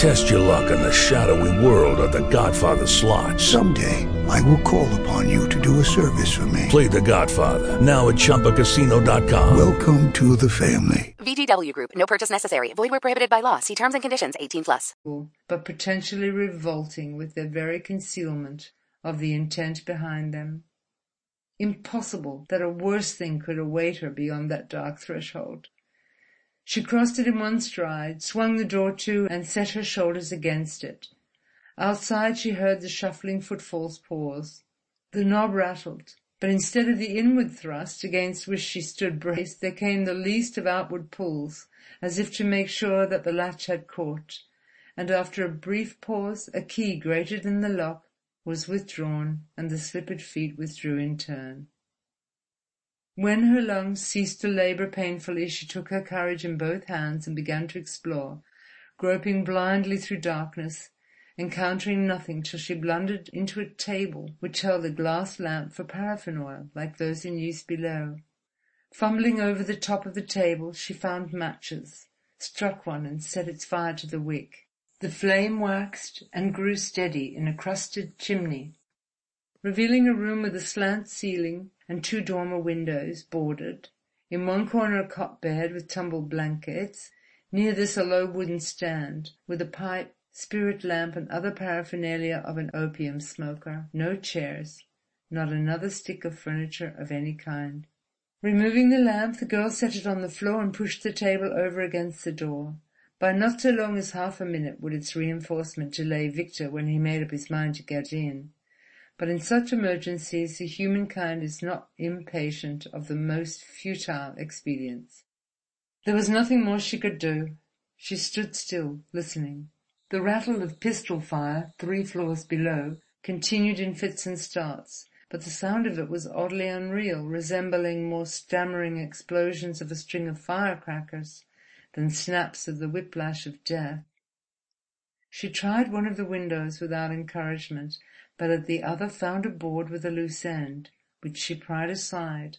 Test your luck in the shadowy world of The Godfather slot. Someday, I will call upon you to do a service for me. Play The Godfather now at ChumbaCasino.com. Welcome to the family. VGW Group. No purchase necessary. Void where prohibited by law. See terms and conditions. 18 plus. but potentially revolting with their very concealment of the intent behind them. Impossible that a worse thing could await her beyond that dark threshold. She crossed it in one stride, swung the door to, and set her shoulders against it. Outside she heard the shuffling footfalls pause. The knob rattled, but instead of the inward thrust against which she stood braced, there came the least of outward pulls, as if to make sure that the latch had caught, and after a brief pause a key grated in the lock was withdrawn, and the slippered feet withdrew in turn. When her lungs ceased to labour painfully she took her courage in both hands and began to explore, groping blindly through darkness, encountering nothing till she blundered into a table which held a glass lamp for paraffin oil like those in use below. Fumbling over the top of the table she found matches, struck one and set its fire to the wick. The flame waxed and grew steady in a crusted chimney, revealing a room with a slant ceiling and two dormer windows, boarded. In one corner a cot bed with tumbled blankets, near this a low wooden stand, with a pipe, spirit lamp and other paraphernalia of an opium smoker. No chairs, not another stick of furniture of any kind. Removing the lamp, the girl set it on the floor and pushed the table over against the door. By not so long as half a minute would its reinforcement delay Victor when he made up his mind to get in. But in such emergencies the humankind is not impatient of the most futile expedients. There was nothing more she could do. She stood still, listening. The rattle of pistol fire, three floors below, continued in fits and starts, but the sound of it was oddly unreal, resembling more stammering explosions of a string of firecrackers than snaps of the whiplash of death. She tried one of the windows without encouragement, but at the other found a board with a loose end, which she pried aside,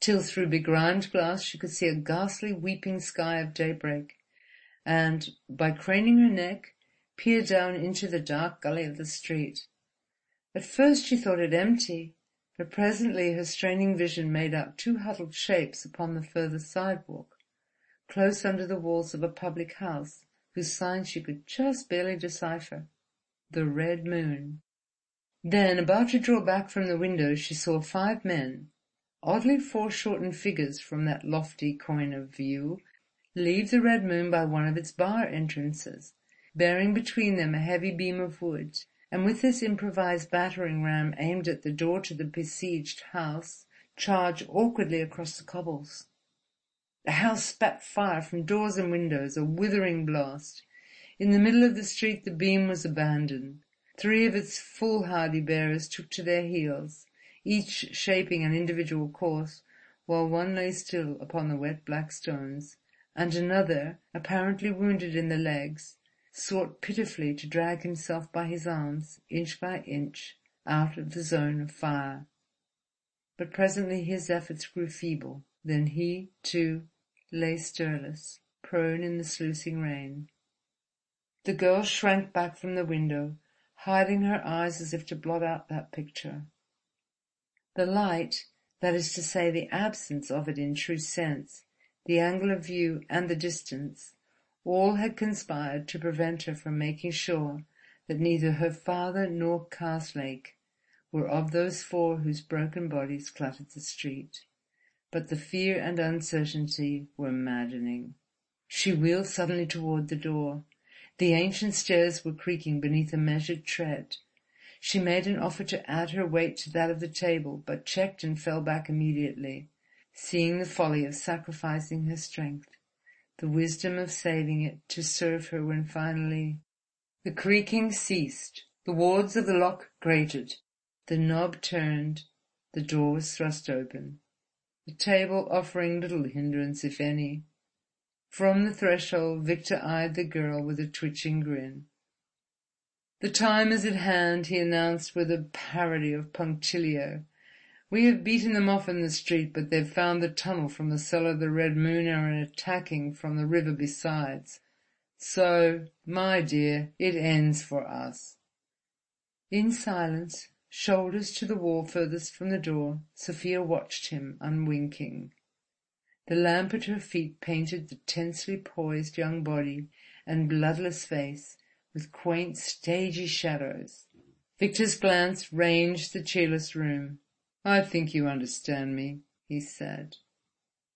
till through begrimed glass she could see a ghastly weeping sky of daybreak, and, by craning her neck, peer down into the dark gully of the street. At first she thought it empty, but presently her straining vision made out two huddled shapes upon the further sidewalk, close under the walls of a public house, whose sign she could just barely decipher. The Red Moon. Then, about to draw back from the window, she saw five men, oddly foreshortened figures from that lofty coign of view, leave the Red Moon by one of its bar entrances, bearing between them a heavy beam of wood, and with this improvised battering ram aimed at the door to the besieged house, charge awkwardly across the cobbles. The house spat fire from doors and windows, a withering blast. In the middle of the street the beam was abandoned. Three of its foolhardy bearers took to their heels, each shaping an individual course, while one lay still upon the wet black stones, and another, apparently wounded in the legs, sought pitifully to drag himself by his arms, inch by inch, out of the zone of fire. But presently his efforts grew feeble, then he, too, lay stirless, prone in the sluicing rain. The girl shrank back from the window, hiding her eyes as if to blot out that picture. The light, that is to say the absence of it in true sense, the angle of view and the distance, all had conspired to prevent her from making sure that neither her father nor Karslake were of those four whose broken bodies cluttered the street. But the fear and uncertainty were maddening. She wheeled suddenly toward the door. The ancient stairs were creaking beneath a measured tread. She made an offer to add her weight to that of the table, but checked and fell back immediately, seeing the folly of sacrificing her strength, the wisdom of saving it to serve her when finally... The creaking ceased, the wards of the lock grated, the knob turned, the door was thrust open, the table offering little hindrance if any. From the threshold Victor eyed the girl with a twitching grin. The time is at hand, he announced with a parody of punctilio. We have beaten them off in the street, but they've found the tunnel from the cellar of the Red Moon and are attacking from the river besides. So, my dear, it ends for us. In silence, shoulders to the wall furthest from the door, Sophia watched him, unwinking. The lamp at her feet painted the tensely poised young body and bloodless face with quaint stagey shadows. Victor's glance ranged the cheerless room. I think you understand me, he said.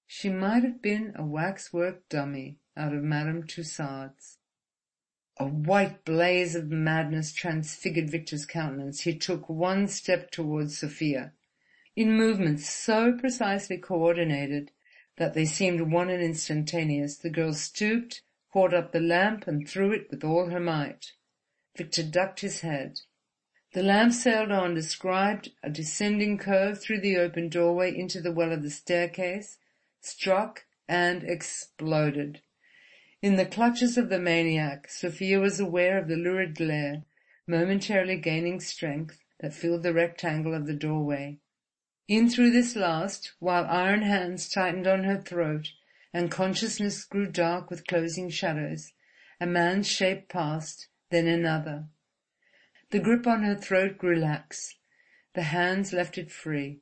She might have been a waxwork dummy out of Madame Tussaud's. A white blaze of madness transfigured Victor's countenance. He took one step towards Sophia. In movements so precisely coordinated that they seemed one and instantaneous, the girl stooped, caught up the lamp and threw it with all her might. Victor ducked his head. The lamp sailed on, described a descending curve through the open doorway into the well of the staircase, struck and exploded. In the clutches of the maniac, Sophia was aware of the lurid glare, momentarily gaining strength, that filled the rectangle of the doorway. In through this last, while iron hands tightened on her throat, and consciousness grew dark with closing shadows, a man's shape passed, then another. The grip on her throat grew lax. The hands left it free.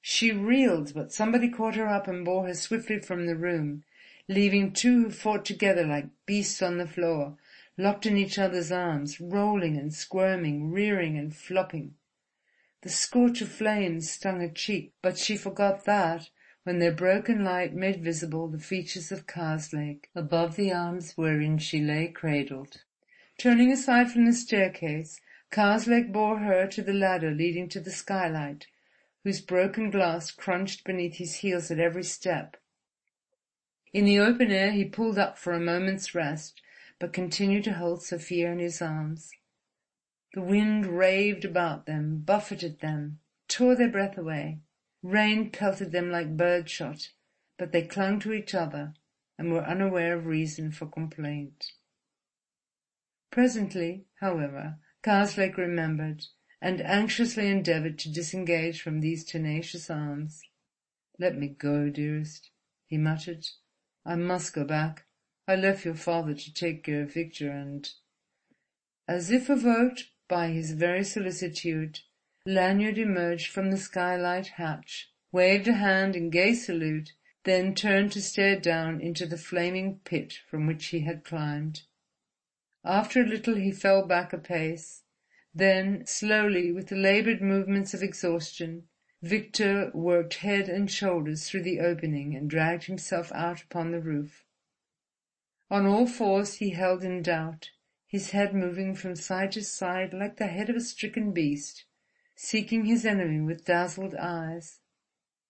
She reeled, but somebody caught her up and bore her swiftly from the room, leaving two who fought together like beasts on the floor, locked in each other's arms, rolling and squirming, rearing and flopping. The scorch of flames stung her cheek, but she forgot that when their broken light made visible the features of Karslake above the arms wherein she lay cradled. Turning aside from the staircase, Karslake bore her to the ladder leading to the skylight, whose broken glass crunched beneath his heels at every step. In the open air he pulled up for a moment's rest, but continued to hold Sophia in his arms. The wind raved about them, buffeted them, tore their breath away. Rain pelted them like birdshot, but they clung to each other and were unaware of reason for complaint. Presently, however, Karslake remembered, and anxiously endeavoured to disengage from these tenacious arms. "Let me go, dearest," he muttered. "I must go back. I left your father to take care of Victor, and—" As if evoked by his very solicitude, Lanyard emerged from the skylight hatch, waved a hand in gay salute, then turned to stare down into the flaming pit from which he had climbed. After a little he fell back a pace. Then, slowly, with the laboured movements of exhaustion, Victor worked head and shoulders through the opening and dragged himself out upon the roof. On all fours he held in doubt, his head moving from side to side like the head of a stricken beast, seeking his enemy with dazzled eyes.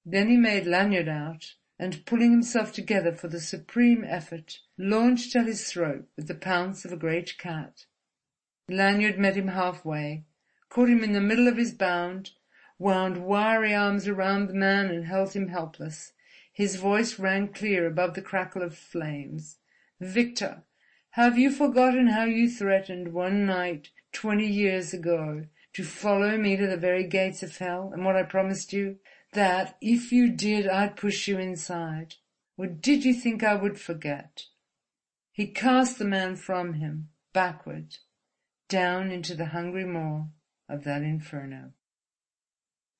Then he made Lanyard out, and pulling himself together for the supreme effort, launched at his throat with the pounce of a great cat. Lanyard met him halfway, caught him in the middle of his bound, wound wiry arms around the man and held him helpless. His voice rang clear above the crackle of flames. "Victor, have you forgotten how you threatened one night twenty years ago to follow me to the very gates of hell, and what I promised you? that if you did I'd push you inside. Or did you think I would forget? He cast the man from him, backward, down into the hungry maw of that inferno.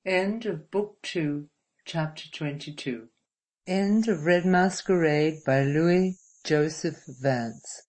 End of Book Two, Chapter Twenty-two. End of Red Masquerade by Louis Joseph Vance.